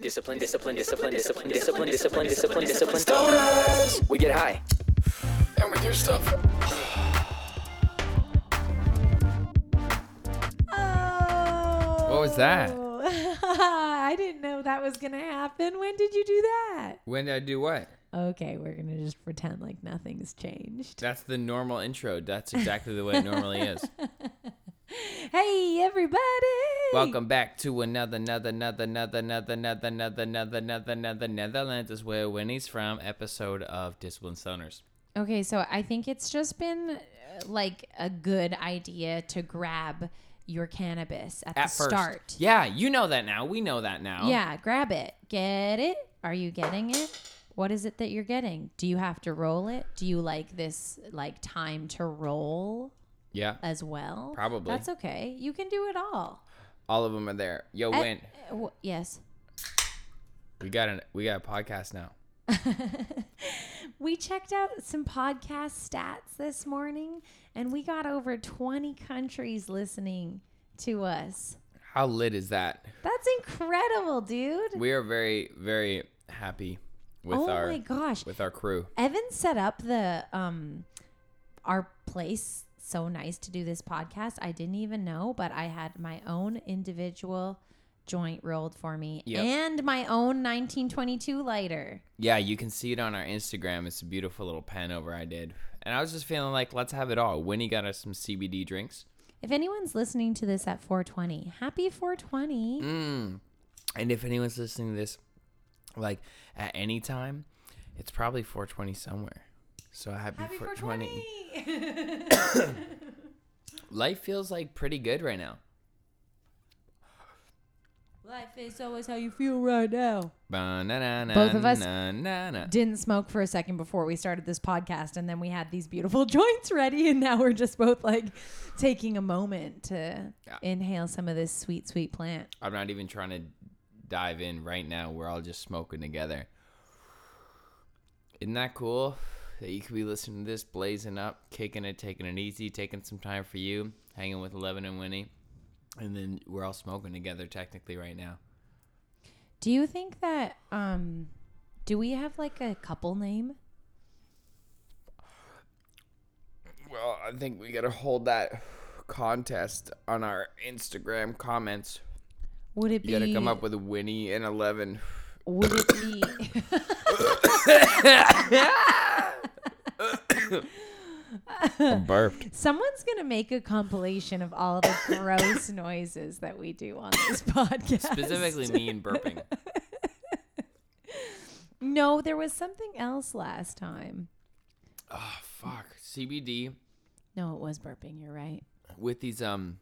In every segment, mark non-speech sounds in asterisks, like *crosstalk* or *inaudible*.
Discipline, discipline, discipline, discipline, discipline, discipline, discipline, discipline. Stoners! We get high. And we do stuff. Oh. What was that? *laughs* I didn't know that was going to happen. When did you do that? When did I do what? Okay, we're going to just pretend like nothing's changed. That's the normal intro. That's exactly the way it normally is. *laughs* Hey, everybody. Welcome back to another, another, another, another, another, another, another, another, another, another Netherlands is where Winnie's from episode of Discipline Stoners. Okay, so I think it's just been uh, like a good idea to grab your cannabis at, At the first. start. Yeah, you know that now. We know that now. Yeah, grab it. Get it? Are you getting it? What is it that you're getting? Do you have to roll it? Do you like this like time to roll Yeah. as well? Probably. That's okay. You can do it all. All of them are there. Yo, Eh, Win. w- yes. We got an we got a podcast now. *laughs* We checked out some podcast stats this morning and we got over 20 countries listening to us. How lit is that? That's incredible, dude. We are very, very happy with oh our my gosh. with our crew. Evan set up the um our place so nice to do this podcast. I didn't even know, but I had my own individual joint rolled for me Yep. and my own 1922 lighter. Yeah, you can see it on our Instagram. It's a beautiful little pen over I did. And I was just feeling like let's have it all. Winnie got us some CBD drinks. If anyone's listening to this at 420, happy 420. Mm. And if anyone's listening to this like at any time, it's probably 420 somewhere. So happy, 420. *coughs* Life feels like pretty good right now. Life is always how you feel right now. Ba-na-na-na, Both of us na-na-na. Didn't smoke for a second before we started this podcast, and then we had these beautiful *laughs* joints ready, and now we're just both like taking a moment to Yeah. inhale some of this sweet, sweet plant. I'm not even trying to dive in right now. We're all just smoking together. Isn't that cool? That you could be listening to this, blazing up, kicking it, taking it easy, taking some time for you, hanging with Eleven and Winnie, and then we're all smoking together technically right now. Do you think that um do we have like a couple name? Well, I think we gotta hold that contest on our Instagram comments. Would it be You gotta come up with a Winnie and Eleven. would it be *laughs* *laughs* *laughs* burped. someone's gonna make a compilation of all the *laughs* gross noises that we do on this *laughs* podcast? Specifically me and burping. No, there was something else last time. Oh fuck. CBD. No, it was burping, you're right. with these um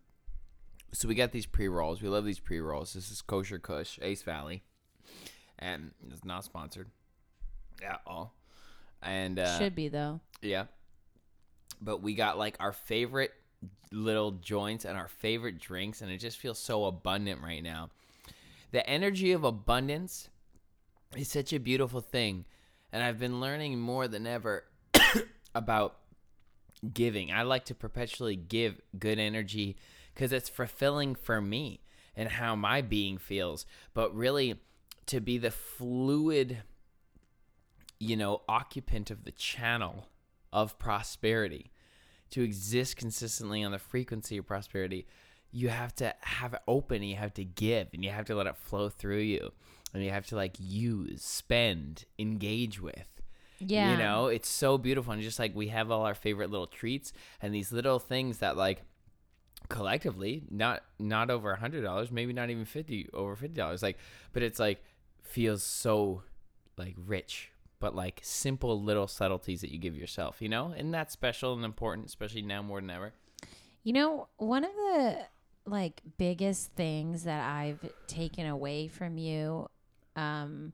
so we got these pre-rolls we love these pre-rolls this is kosher kush ace valley and it's not sponsored at all and uh Should be though. yeah but we got like our favorite little joints and our favorite drinks and it just feels so abundant right now the energy of abundance is such a beautiful thing and i've been learning more than ever *coughs* about giving. I like to perpetually give good energy because it's fulfilling for me and how my being feels. But really, to be the fluid, you know, occupant of the channel of prosperity, to exist consistently on the frequency of prosperity, you have to have it open. You have to give, and you have to let it flow through you, and you have to like use, spend, engage with. Yeah. You know, it's so beautiful. And just like we have all our favorite little treats and these little things that like collectively, not not over a hundred dollars, maybe not even fifty over fifty dollars. Like but it's like feels so like rich. But like simple little subtleties that you give yourself, you know? And that's special and important, especially now more than ever. You know, one of the like biggest things that I've taken away from you, um,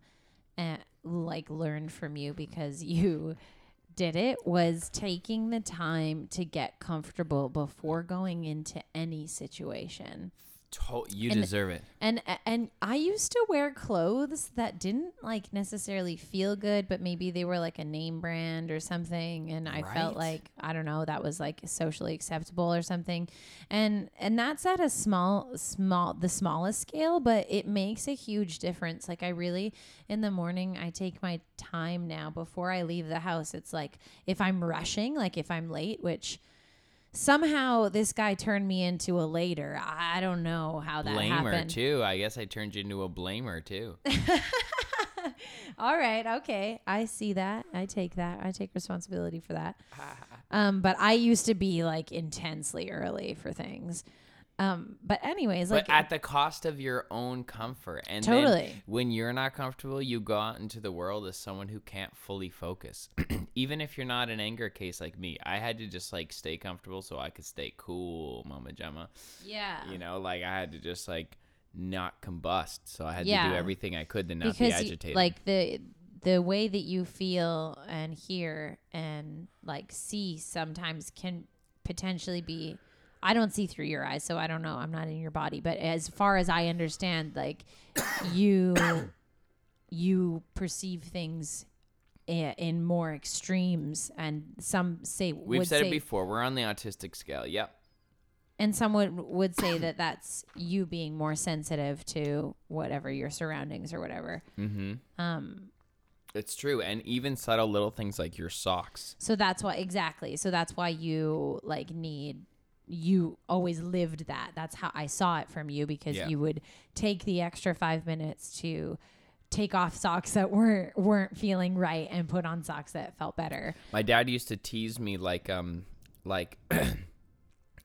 and like learned from you because *laughs* you did it was taking the time to get comfortable before going into any situation. To- you And- deserve it. And and I used to wear clothes that didn't like necessarily feel good, but maybe they were like a name brand or something and I felt like I don't know, that was like socially acceptable or something. And and that's at a small small the smallest scale, but it makes a huge difference. Like I really in the morning I take my time now before I leave the house. It's like if I'm rushing, like if I'm late, which somehow this guy turned me into a later. I don't know how that Blamer happened. too. I guess I turned you into a blamer too. *laughs* All right, okay. I see that. I take that. I take responsibility for that. *laughs* um, but I used to be like intensely early for things. Um, but anyways, like but at the cost of your own comfort. And Totally. when you're not comfortable, you go out into the world as someone who can't fully focus. *clears throat* Even if you're not an anger case like me, I had to just like stay comfortable so I could stay cool, Mama Gemma. yeah, You know, like I had to just like not combust. So I had to do everything I could to not be because you- agitated. like the the way that you feel and hear and like see sometimes can potentially be I don't see through your eyes, so I don't know. I'm not in your body, but as far as I understand, like you you perceive things i- in more extremes, and some say We've said say, it before. We're on the autistic scale. Yep. and some would would say that that's you being more sensitive to whatever your surroundings or whatever. Mm-hmm. Um, It's true. And even subtle little things like your socks. So that's why exactly. So that's why you like need you always lived that. That's how I saw it from you because Yeah. you would take the extra 5 minutes to take off socks that weren't weren't feeling right and put on socks that felt better. My dad used to tease me like um like *coughs*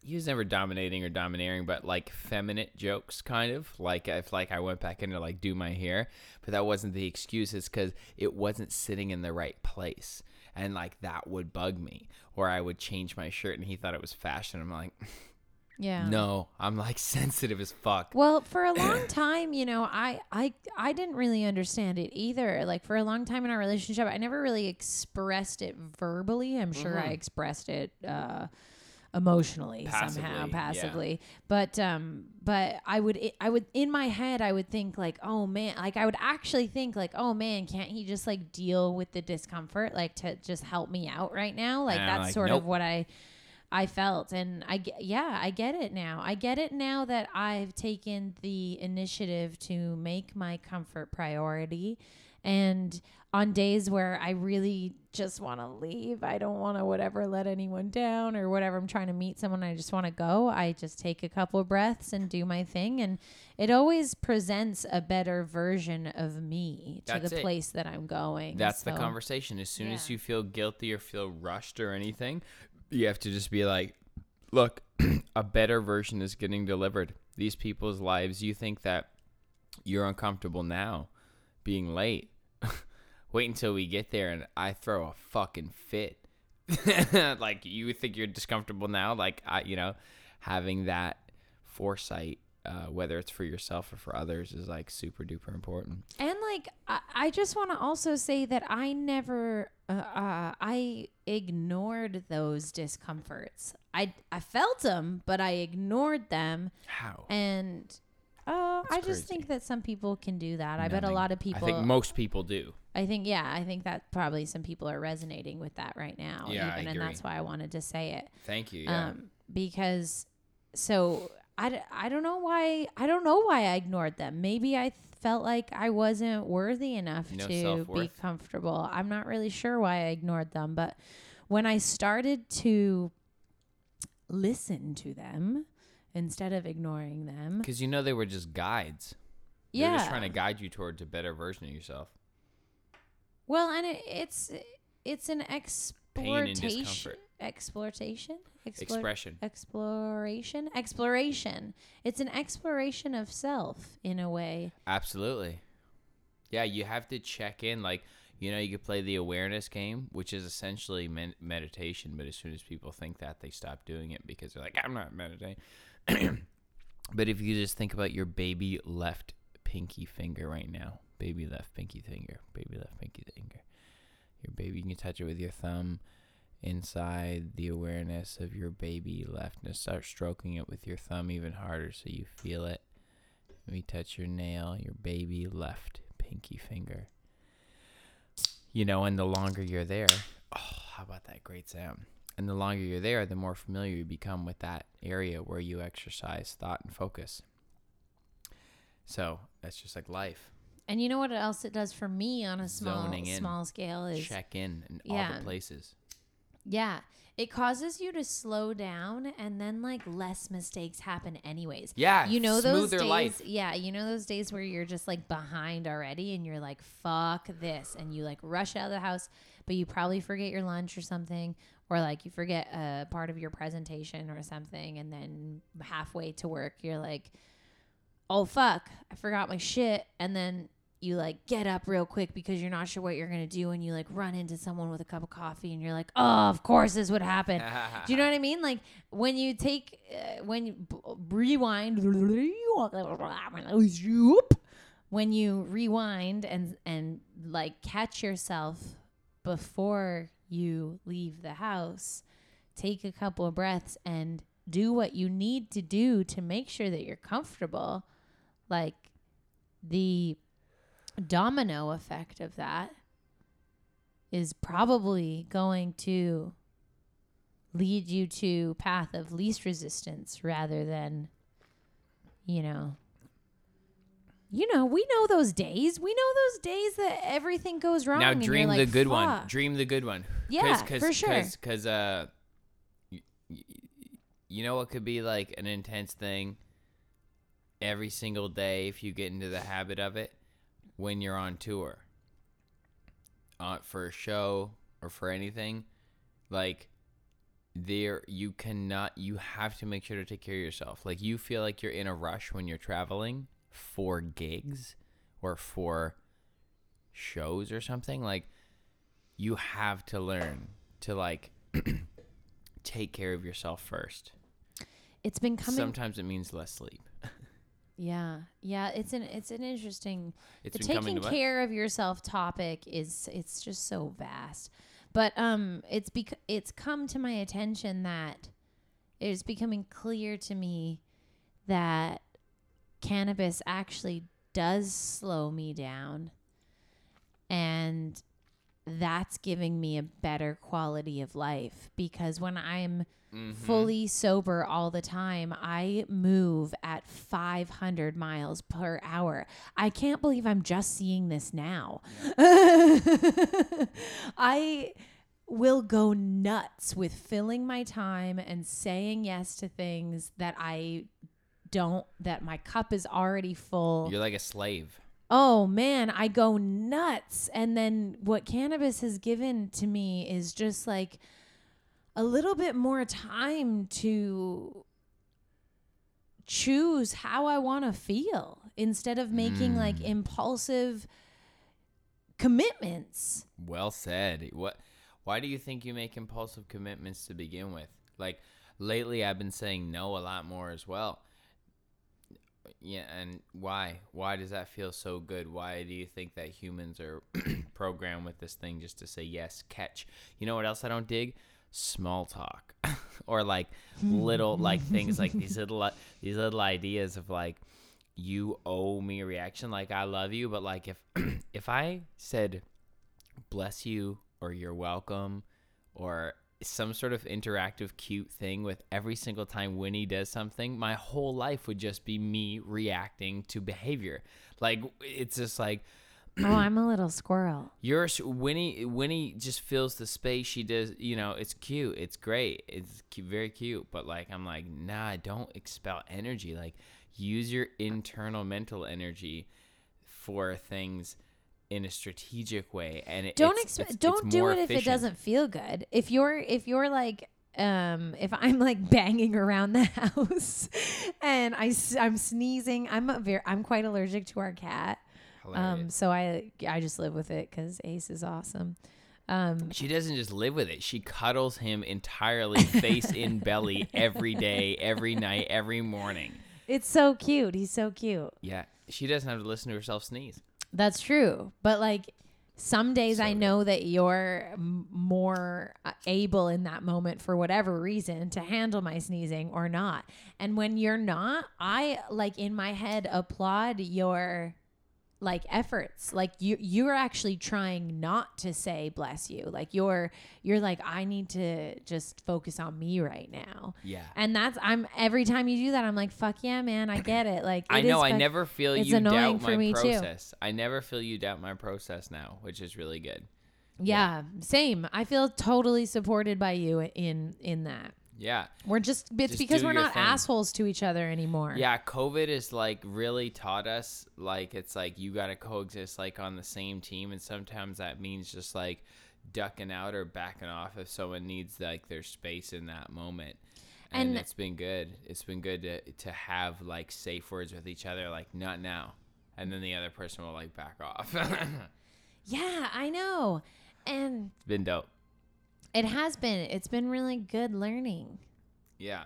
he was never dominating or domineering, but like feminine jokes kind of. Like if like I went back in to like do my hair, but that wasn't the excuse, it's cause it wasn't sitting in the right place. And like that would bug me. Or I would change my shirt and he thought it was fashion. I'm like, Yeah. *laughs* no, I'm like *laughs* sensitive as fuck. Well, for a *clears throat* long time, you know, I I I didn't really understand it either. Like for a long time in our relationship, I never really expressed it verbally. I'm sure Mm-hmm. I expressed it uh emotionally somehow Passively, yeah. but um but i would i would in my head i would think like oh man like i would actually think like oh man can't he just like deal with the discomfort like to just help me out right now like And that's like, sort nope. of what i I felt and I yeah, I get it now. I get it now that I've taken the initiative to make my comfort priority and on days where I really just want to leave, I don't want to whatever let anyone down or whatever I'm trying to meet someone I just want to go, I just take a couple of breaths and do my thing and it always presents a better version of me to That's the it. place that I'm going. That's the conversation. As soon as you feel guilty or feel rushed or anything, you have to just be like, look, *clears throat* a better version is getting delivered. These people's lives, you think that you're uncomfortable now being late. *laughs* Wait until we get there and I throw a fucking fit. *laughs* like you think you're discomfortable now, like I, you know, having that foresight, uh, whether it's for yourself or for others, is like super duper important. And like, I, I just want to also say that I never, uh, uh, I ignored those discomforts. I I felt them, but I ignored them, How? and uh, I just crazy. think that some people can do that. I bet a lot of people. I think most people do. I think yeah, I think that probably some people are resonating with that right now. Yeah, I even, and that's why I wanted to say it. Thank you. Yeah. Um, because so I, I don't know why I don't know why I ignored them. Maybe I felt like I wasn't worthy enough No to be self-worth. comfortable. I'm not really sure why I ignored them, but when I started to listen to them instead of ignoring them, Because you know they were just guides. Yeah. They're just trying to guide you towards a better version of yourself. well, and it, it's it's an exploitation, exploitation, Expression. exploration exploration it's an exploration of self in a way Absolutely. Yeah, you have to check in. Like, you know, you could play the awareness game, which is essentially men- meditation. But as soon as people think that, they stop doing it because they're like, I'm not meditating. *clears throat* but if you just think about your baby left pinky finger right now, baby left pinky finger, baby left pinky finger, your baby, you can touch it with your thumb, inside the awareness of your baby left and start stroking it with your thumb even harder so you feel it. Maybe touch your nail, your baby left pinky finger. You know, and the longer you're there, oh, how about that great sound? And the longer you're there, the more familiar you become with that area where you exercise thought and focus. So that's just like life. And you know what else it does for me on a small small scale is Check in in all the places. yeah, it causes you to slow down and then like less mistakes happen anyways. Yeah, You know those days life. Yeah, you know those days where you're just like behind already and you're like fuck this and you like rush out of the house but you probably forget your lunch or something or like you forget a part of your presentation or something and then halfway to work you're like oh fuck, I forgot my shit and then you like get up real quick because you're not sure what you're gonna do and you like run into someone with a cup of coffee and you're like oh of course this would happen. *laughs* Do you know what i mean? Like when you take uh, when you b- rewind when you rewind and and like catch yourself before you leave the house take a couple of breaths and do what you need to do to make sure that you're comfortable. Like the domino effect of that is probably going to lead you to path of least resistance rather than you know you know we know those days we know those days that everything goes wrong now dream the like, good one. Dream the good one. Yeah, because for sure. Because uh, y- y- you know what could be like an intense thing every single day if you get into the habit of it when you're on tour, uh, for a show or for anything, like there you cannot you have to make sure to take care of yourself like you feel like you're in a rush when you're traveling for gigs or for shows or something like you have to learn to like *clears throat* take care of yourself first. It's been coming sometimes it means less sleep. *laughs* Yeah yeah it's an it's an interesting It's the taking care of yourself topic is it's just so vast. But um it's bec- it's come to my attention that it is becoming clear to me that cannabis actually does slow me down and that's giving me a better quality of life because when I'm Mm-hmm. fully sober all the time, I move at 500 miles per hour. I can't believe I'm just seeing this now. *laughs* I will go nuts with filling my time and saying yes to things that I don't that my cup is already full. you're like a slave Oh man, I go nuts. And then what cannabis has given to me is just like a little bit more time to choose how I want to feel instead of making hmm. like impulsive commitments. Well said. What? Why do you think you make impulsive commitments to begin with? Like lately, I've been saying no a lot more as well. Yeah, and why? Why does that feel so good? Why do you think that humans are *clears throat* programmed with this thing just to say yes, catch? You know what else I don't dig? Small talk, *laughs* or like little like things like these little uh, *laughs* these little ideas of like you owe me a reaction like I love you, but like if *clears throat* if I said bless you or you're welcome or some sort of interactive cute thing with every single time Winnie does something, my whole life would just be me reacting to behavior. Like it's just like *clears throat* oh, I'm a little squirrel. you're s- Winnie. Winnie just fills the space. She does. You know, it's cute. It's great. It's cu- very cute. But like, I'm like, nah. Don't expel energy. Like, use your internal mental energy for things in a strategic way. And it, don't it's- expect it's- don't it's do it if it doesn't feel good if you're if you're like um if i'm like *laughs* banging around the house *laughs* and I, I'm sneezing i'm a very i'm quite allergic to our cat um so i i just live with it because ace is awesome um She doesn't just live with it. She cuddles him entirely face in belly every day, every night, every morning. it's so cute he's so cute Yeah. She doesn't have to listen to herself sneeze. That's true. But like some days I So know that you're more uh, able in that moment for whatever reason to handle my sneezing or not. And when you're not, I like in my head applaud your like efforts. Like you you're actually trying not to say bless you. Like you're you're like I need to just focus on me right now. Yeah. And that's I'm every time you do that I'm like fuck yeah man, I get it. Like I know. I fuck- never feel you doubt my me, too. process. I never feel you doubt my process now, which is really good. Yeah, same. I feel totally supported by you in in that. Yeah. We're just it's Just because we're not thing. assholes to each other anymore. Yeah, COVID is like really taught us like it's like you got to coexist like on the same team and sometimes that means just like ducking out or backing off if someone needs like their space in that moment. And, And- it's been good. It's been good to to have like safe words with each other like not now. And then the other person will like back off. *laughs* Yeah, I know. And it's been dope. It has been it's been really good learning. Yeah.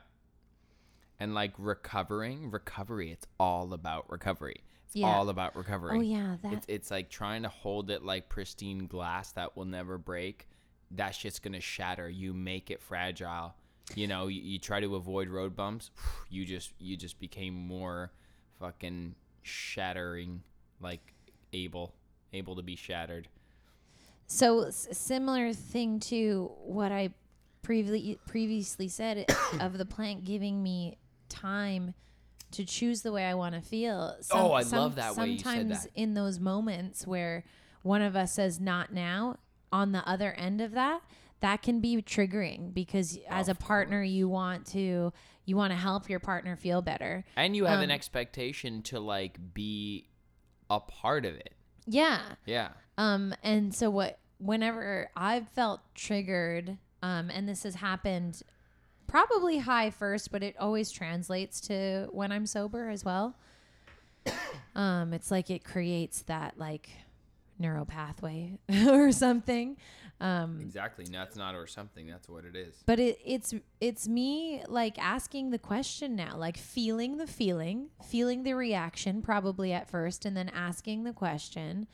And like recovering, recovery, it's all about recovery. It's Yeah. all about recovery. Oh yeah, that It's, it's like trying to hold it like pristine glass that will never break. That's just gonna shatter. You make it fragile. You know, you, you try to avoid road bumps. *sighs* You just you just became more fucking shattering, like able able to be shattered. So s- similar thing to what I previously previously said *coughs* of the plant giving me time to choose the way I want to feel. Oh, I love that way you said Sometimes that. in those moments where one of us says not now, on the other end of that, that can be triggering because as a Of partner you want to you want to help your partner feel better. And you have an Um, expectation to like be a part of it. Yeah. Yeah. Um, and so what whenever I've felt triggered, um, and this has happened probably high first, but it always translates to when I'm sober as well. *coughs* um, it's like it creates that like neural pathway *laughs* or something. Um, Exactly. That's not or something. That's what it is. but it, it's it's me like asking the question now, like feeling the feeling, feeling the reaction probably at first, and then asking the question,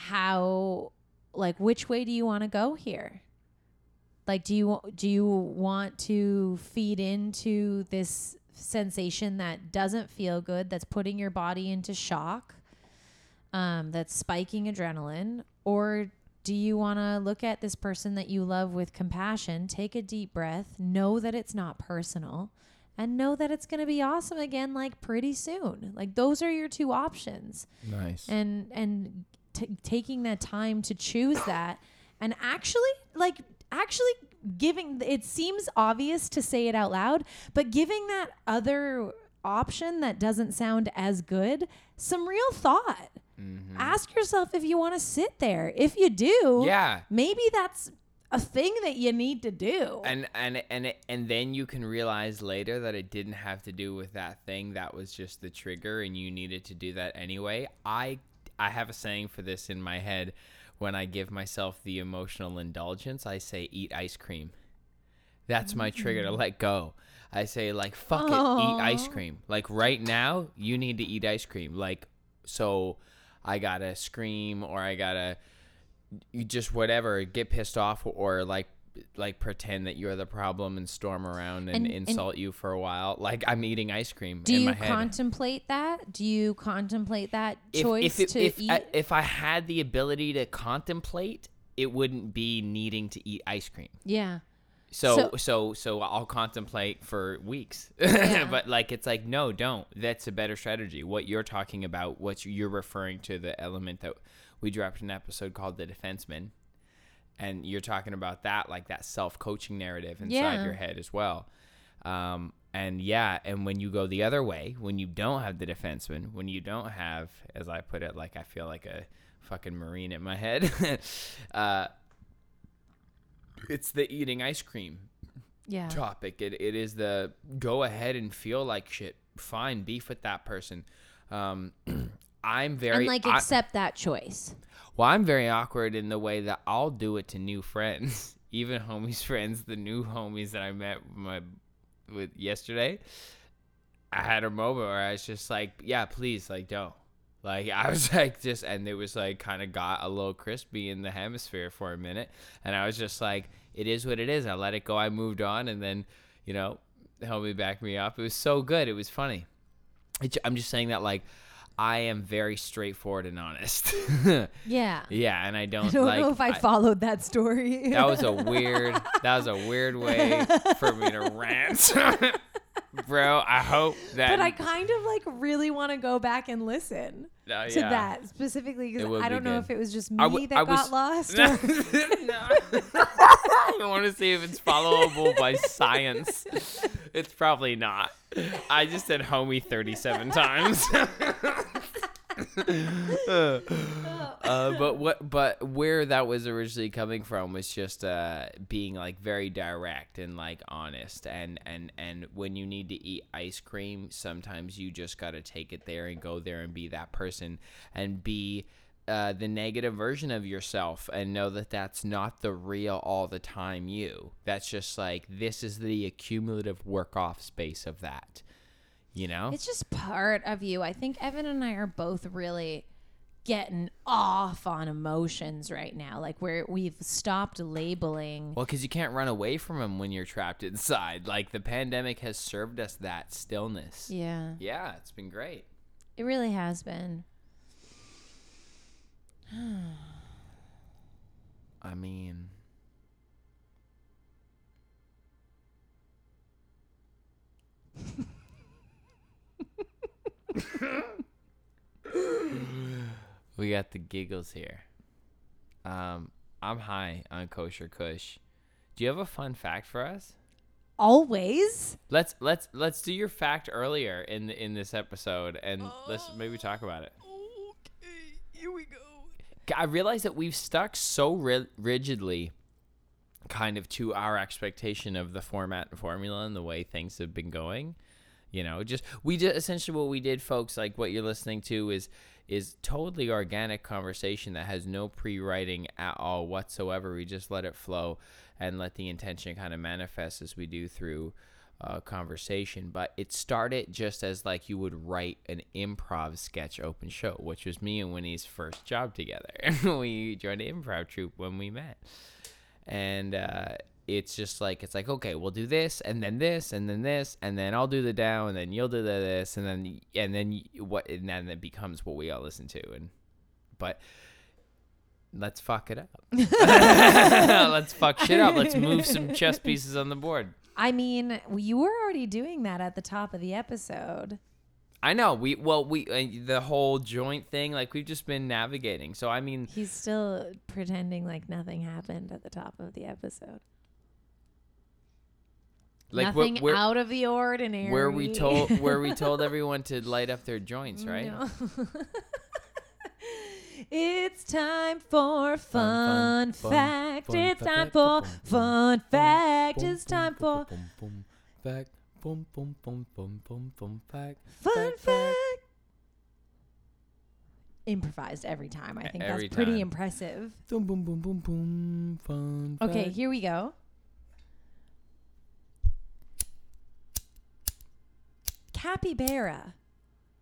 how, like, which way do you want to go here? Like, do you do you want to feed into this sensation that doesn't feel good, that's putting your body into shock, um, that's spiking adrenaline, or do you want to look at this person that you love with compassion, take a deep breath, know that it's not personal, and know that it's going to be awesome again like pretty soon. Like those are your two options. Nice. And and t- taking that time to choose that and actually like actually giving it seems obvious to say it out loud, but giving that other option that doesn't sound as good some real thought. Mm-hmm. Ask yourself if you want to sit there. If you do, Yeah. maybe that's a thing that you need to do. and and and and then you can realize later that it didn't have to do with that thing that was just the trigger and you needed to do that anyway i i have a saying for this in my head. When i give myself the emotional indulgence i say eat ice cream. That's my trigger to mm. let go. I say like fuck it eat ice cream. Like right now you need to eat ice cream. Like so i gotta scream or i gotta you just whatever get pissed off or like like pretend that you're the problem and storm around and, And- and- insult you for a while like i'm eating ice cream do in you my head contemplate that? Do you contemplate that if, choice if, it, to if, eat? I, if i had the ability to contemplate it wouldn't be needing to eat ice cream yeah. so So- so so, i'll contemplate for weeks *laughs* Yeah. but like it's like no don't that's a better strategy what you're talking about what you're referring to the element that we dropped an episode called the defenseman and you're talking about that like that self-coaching narrative inside Yeah. your head as well um, and yeah and when you go the other way when you don't have the defenseman when you don't have as i put it like i feel like a fucking marine in my head *laughs* uh, it's the eating ice cream Yeah. topic. It, it is the go ahead and feel like shit. Fine, beef with that person. Um, *clears throat* I'm very and like I- accept that choice. well. I'm very awkward in the way that I'll do it to new friends, *laughs* even homies friends. The new homies that I met my with yesterday. I had a moment where I was just like, yeah, please, like, don't. Like *laughs* I was like just, and it was like kind of got a little crispy in the hemisphere for a minute, and I was just like, it is what it is. I let it go. I moved on, and then, you know, homie backed me up. It was so good. It was funny. It, I'm just saying that like. I am very straightforward and honest. *laughs* Yeah. yeah, and I don't, I don't like. know if I, followed that story. that was a weird. *laughs* That was a weird way for me to rant, *laughs* bro. I hope that. but I kind of like really want to go back and listen uh, to yeah. that specifically because I don't know good. if it was just me I w- that I got was- lost. no, I want to see if it's followable by science. It's probably not. I just said homie 37 times. uh, but what but where that was originally coming from was just uh being like very direct and like honest and and and when you need to eat ice cream sometimes you just got to take it there and go there and be that person and be uh, the negative version of yourself and know that that's not the real all the time you. That's just like this is the accumulative work off space of that. You know? It's just part of you. I think Evan and I are both really getting off on emotions right now. Like where we've stopped labeling. well, because you can't run away from them when you're trapped inside. Like the pandemic has served us that stillness. Yeah, Yeah, it's been great. it really has been. I mean, we got the giggles here. Um, I'm high on kosher kush. Do you have a fun fact for us? Always. Let's let's let's do your fact earlier in in this episode, and let's maybe talk about it. Okay, here we go. I realize that we've stuck so ri- rigidly kind of to our expectation of the format and formula and the way things have been going. You know, just we did essentially what we did, folks. Like what you're listening to is is totally organic conversation that has no pre-writing at all whatsoever. We just let it flow and let the intention kind of manifest as we do through uh, conversation. But it started just as like you would write an improv sketch open show, which was me and Winnie's first job together. *laughs* we joined an improv troupe when we met, and uh, it's just like it's like okay, we'll do this and then this and then this and then I'll do the down and then you'll do the this and then and then what and then it becomes what we all listen to and but let's fuck it up. *laughs* *laughs* let's fuck shit up. Let's move some chess *laughs* pieces on the board. I mean, you were already doing that at the top of the episode. I know we well we uh, the whole joint thing like we've just been navigating. So I mean, He's still pretending like nothing happened at the top of the episode. Like nothing where, where, out of the ordinary. where we told where we *laughs* told everyone to light up their joints, right? No. *laughs* it's time for Fun, fun, fun, fact. fun it's time for fun fact. It's time for fact. Boom boom boom boom boom boom fact. fun fact, fact. Improvised every time. I think Every that's pretty time. impressive. Boom boom boom boom boom fun. Okay, fact. here we go. Capybara,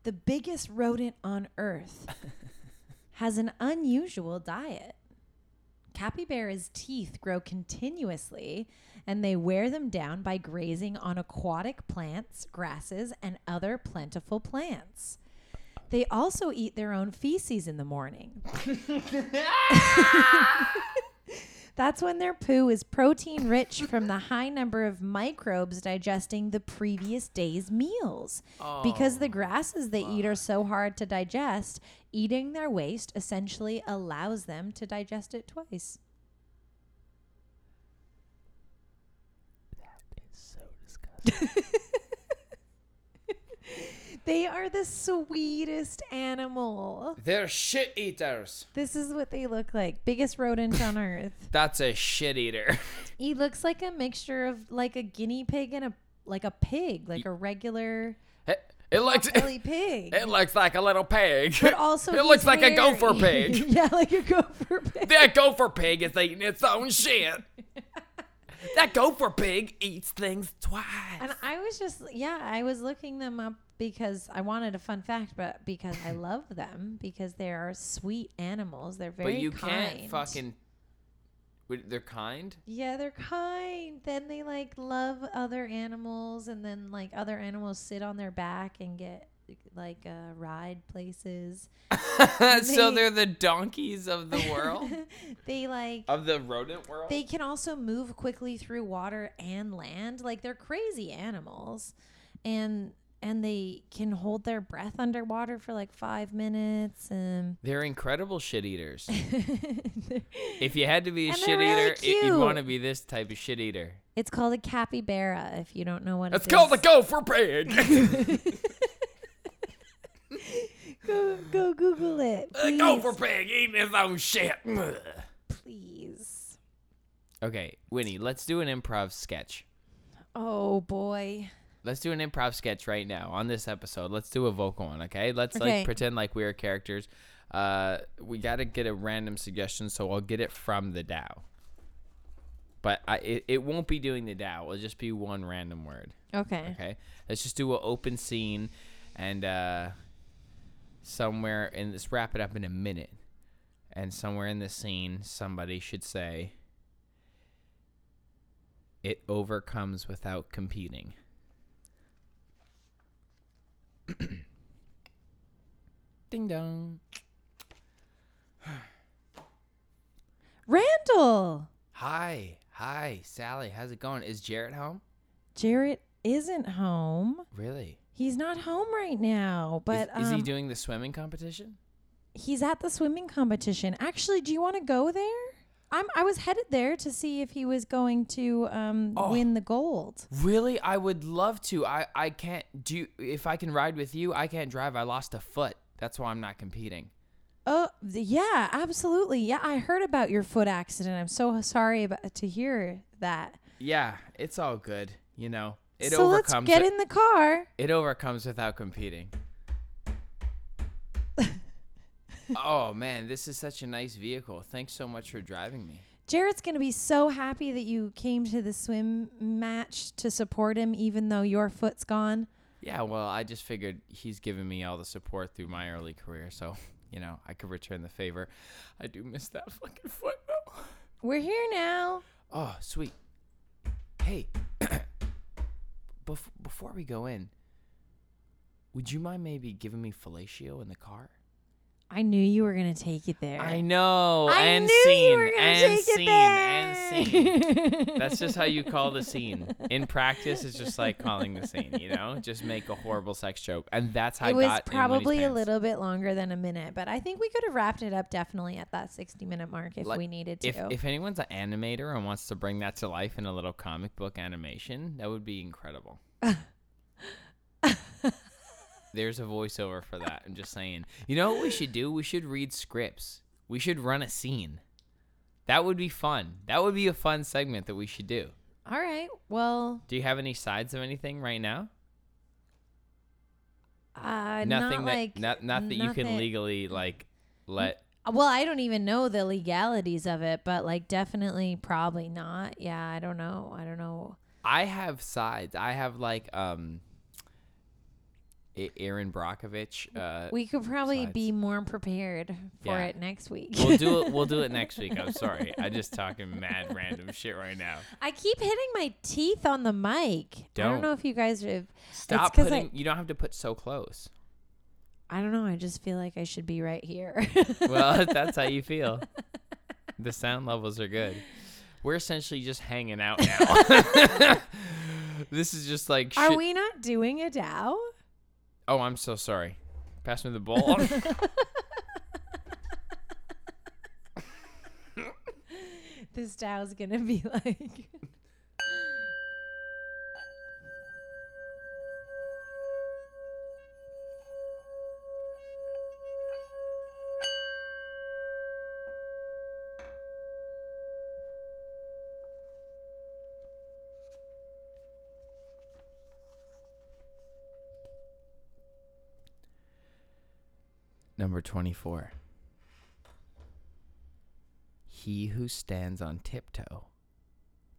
the biggest rodent on earth, *laughs* has an unusual diet. Capybara's teeth grow continuously and they wear them down by grazing on aquatic plants, grasses, and other plentiful plants. They also eat their own feces in the morning. *laughs* *laughs* That's when their poo is protein rich from the high number of microbes digesting the previous day's meals. Because the oh. grasses they eat are so hard to digest, eating their waste essentially allows them to digest it twice. That is so disgusting. *laughs* They are the sweetest animal. They're shit eaters. This is what they look like. Biggest rodent on *laughs* earth. That's a shit eater. *laughs* He looks like a mixture of like a guinea pig and a like a pig, like a regular it, it looks belly *laughs* pig. it looks like a little pig. But also, it looks he's like a gopher pig. yeah, like a gopher pig. that gopher pig is eating its own shit. that gopher pig eats things twice. And I was just, yeah, I was looking them up because I wanted a fun fact, but because I love them because they are sweet animals. They're very but you kind. can't fucking. They're kind. Yeah, they're kind. Then they like love other animals, and then like other animals sit on their back and get like uh, ride places. *laughs* so they're the donkeys of the world, *laughs* they like of the rodent world. they can also move quickly through water and land. Like they're crazy animals, and and they can hold their breath underwater for like five minutes. And They're incredible shit eaters. *laughs* if you had to be a And shit really eater, it, you'd want to be this type of shit eater. it's called a capybara. If you don't know what Let's it is. the gopher pig. *laughs* *laughs* go go Google it, please. gopher pig eating his own shit. please. okay, Winnie, let's do an improv sketch. Oh boy. Let's do an improv sketch right now on this episode. Let's do a vocal one, okay? Let's Okay. like pretend like we're characters. Uh, we got to get a random suggestion, so I'll get it from the Tao. But I, it, it won't be doing the Tao. It'll just be one random word. Okay. Okay, let's just do an open scene, and uh, somewhere and let's wrap it up in a minute. And somewhere in the scene, somebody should say, "It overcomes without competing." *clears throat* Ding dong. *sighs* Randall. Hi, hi, Sally. How's it going? Is Jarrett home? Jarrett isn't home. Really? He's not home right now, but is, is he um, doing the swimming competition? he's at the swimming competition. Actually, do you want to go there? I'm I was headed there to see if he was going to um, Oh. win the gold. Really, I would love to. I I can't do. If I can ride with you, I can't drive. I lost a foot. That's why I'm not competing. Oh, yeah, absolutely. Yeah, I heard about your foot accident. I'm so sorry about, to hear that. Yeah, it's all good. You know, it so let's overcomes. get it, in the car. it overcomes without competing. Oh man, this is such a nice vehicle. Thanks so much for driving me. Jarrett's going to be so happy that you came to the swim match to support him, even though your foot's gone. Yeah, well, I just figured he's given me all the support through my early career, so you know I could return the favor. I do miss that fucking foot though. We're here now. Oh, sweet. Hey, *coughs* bef- before we go in, would you mind maybe giving me fellatio in the car? I knew you were going to take it there. I know. I and knew scene. you were gonna and take scene. it there. And scene. *laughs* That's just how you call the scene. In practice, it's just like calling the scene. You know, just make a horrible sex joke, and that's how I it was got in probably a little bit longer than a minute, but I think we could have wrapped it up definitely at that 60 minute mark if Like, we needed to. If if anyone's an animator and wants to bring that to life in a little comic book animation, that would be incredible. *laughs* There's a voiceover for that. I'm just saying. You know what we should do? We should read scripts. We should run a scene. That would be fun. That would be a fun segment that we should do. All right. Well, Do you have any sides of anything right now? uh, nothing not that like not not that you can legally like let Well, I don't even know the legalities of it, but like definitely probably not. Yeah, I don't know. I don't know. I have sides. I have like um Erin Brockovich. Uh, We could probably be more prepared for Yeah. it next week. we'll do it. We'll do it *laughs* next week. I'm sorry. I'm just talking mad random shit right now. I keep hitting my teeth on the mic. I Don't. don't know if you guys have. Stop 'cause I- putting. you don't have to put so close. I don't know. I just feel like I should be right here. Well, *laughs* that's how you feel. *laughs* The sound levels are good. We're essentially just hanging out now. this is just like. Are we not doing a Tao? Oh, I'm so sorry. Pass me the bowl. This Tao's gonna be like. 24. He who stands on tiptoe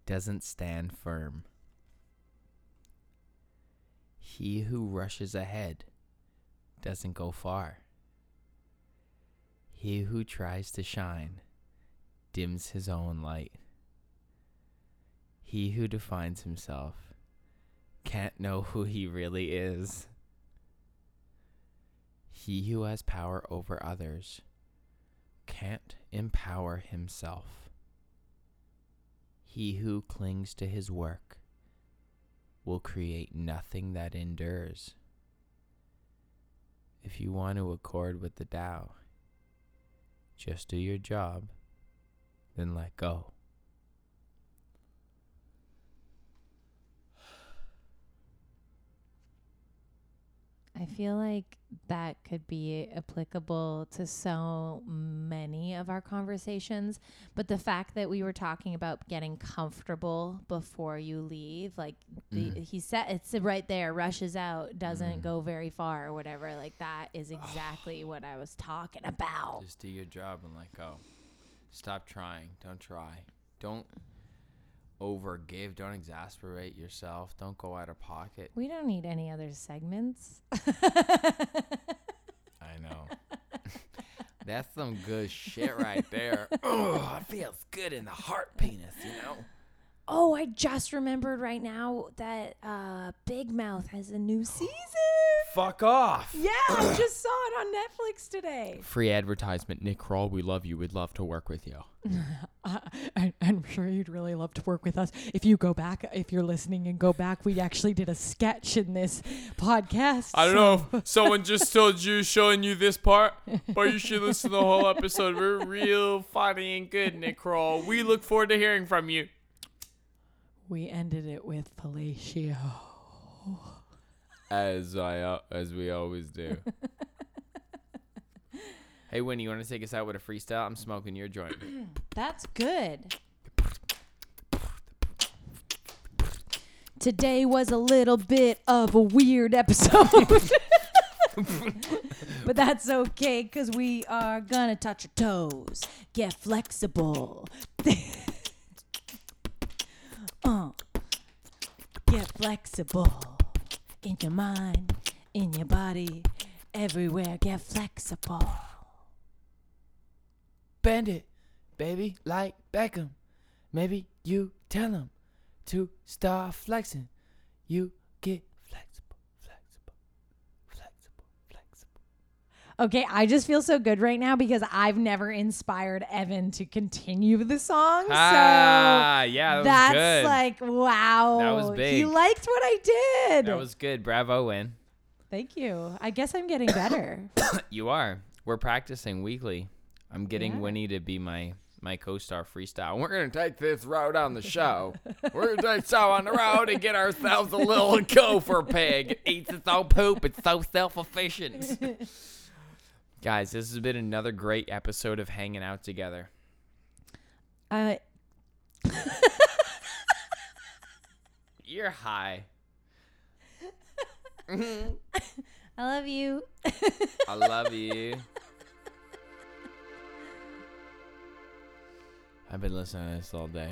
doesn't stand firm. He who rushes ahead doesn't go far. He who tries to shine dims his own light. He who defines himself can't know who he really is. He who has power over others can't empower himself. He who clings to his work will create nothing that endures. If you want to accord with the Tao, just do your job, then let go. I feel like that could be applicable to so many of our conversations. But the fact that we were talking about getting comfortable before you leave, like the, Mm. he said, it's right there, rushes out, doesn't Mm. go very far or whatever. Like that is exactly what I was talking about. Just do your job and let go. Stop trying. Don't try. Don't overgive. Don't exasperate yourself. Don't go out of pocket. We don't need any other segments. *laughs* I know. *laughs* That's some good shit right there. *laughs* oh, it feels good in the heart penis, you know? Oh, I just remembered right now that uh, Big Mouth has a new season. Fuck off. Yeah, I *coughs* just saw it on Netflix today. Free advertisement. Nick Kroll, we love you. We'd love to work with you. *laughs* Uh, I, I'm sure you'd really love to work with us. If you go back, if you're listening and go back, we actually did a sketch in this podcast. I don't so- know if someone just told you, *laughs* showing you this part, but you should listen to the whole episode. We're real funny and good, Nick Kroll. We look forward to hearing from you. We ended it with fellatio. As I uh, as we always do. *laughs* hey Winnie, you want to take us out with a freestyle? I'm smoking your joint. *clears throat* That's good. Today was a little bit of a weird episode. *laughs* but that's okay because we are gonna touch your toes. Get flexible. *laughs* uh, get flexible in your mind, in your body, everywhere. Get flexible. Bend it, baby, like Beckham. Maybe you tell him to start flexing. You get flexible, flexible, flexible. Okay, I just feel so good right now because I've never inspired Evan to continue the song. Ah, yeah, so that that's good. like wow. That was big. He liked what I did. that was good. Bravo, Win. Thank you. I guess I'm getting better. *coughs* *coughs* You are. We're practicing weekly. I'm getting Yeah. Winnie to be my my co-star freestyle. We're gonna take this road on the show. *laughs* We're gonna take show on the road and get ourselves a little *laughs* gopher pig. It eats its own poop. It's so self-efficient. *laughs* Guys, this has been another great episode of hanging out together. uh, You're high. I love you. I love you. *laughs* I've been listening to this all day.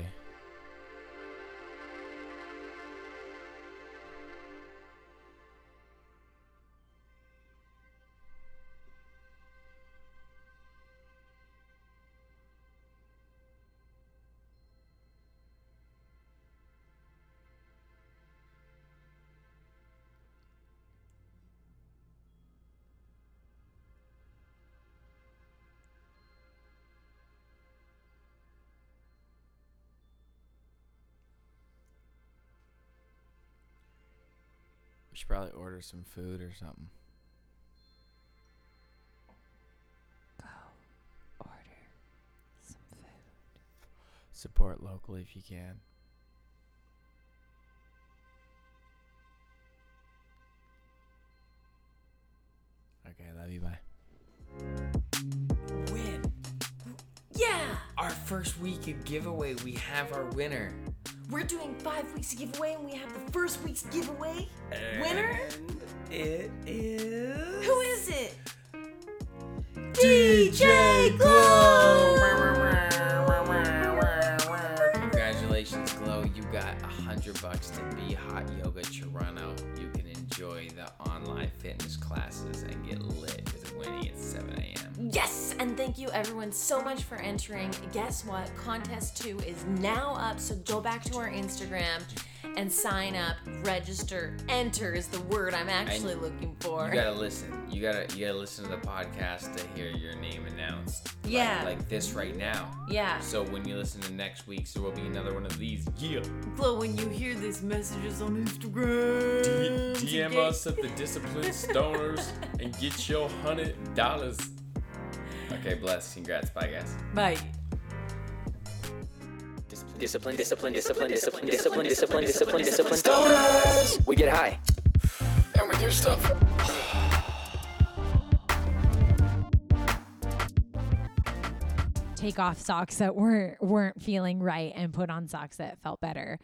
We should probably order some food or something. Go order some food. Support locally if you can. Okay, love you. Bye. First week of giveaway, we have our winner. We're doing five weeks of giveaway and we have the first week's giveaway winner? It is. Who is it? DJ Glow! Congratulations, Glow. You got a hundred bucks to be hot yoga Toronto. You can enjoy the online fitness classes and get lit with Winnie at 7 a.m. Yes, and thank you everyone so much for entering. Guess what? Contest 2 is now up, so go back to our Instagram and sign up, register, enter is the word I'm actually looking for. You gotta listen. You gotta you gotta listen to the podcast to hear your name announced. Yeah. Like, this right now. yeah. So when you listen to next week's, there will be another one of these. Yeah. So when you hear these messages on Instagram, DM okay? us at the Disciplined Stoners and get your hundred dollars. Okay, bless. Congrats. Bye, guys. Bye. Discipline, discipline, discipline, discipline, discipline, discipline, discipline, discipline. Stoners! We get high. And we do stuff. Take off socks that weren't weren't feeling right and put on socks that felt better.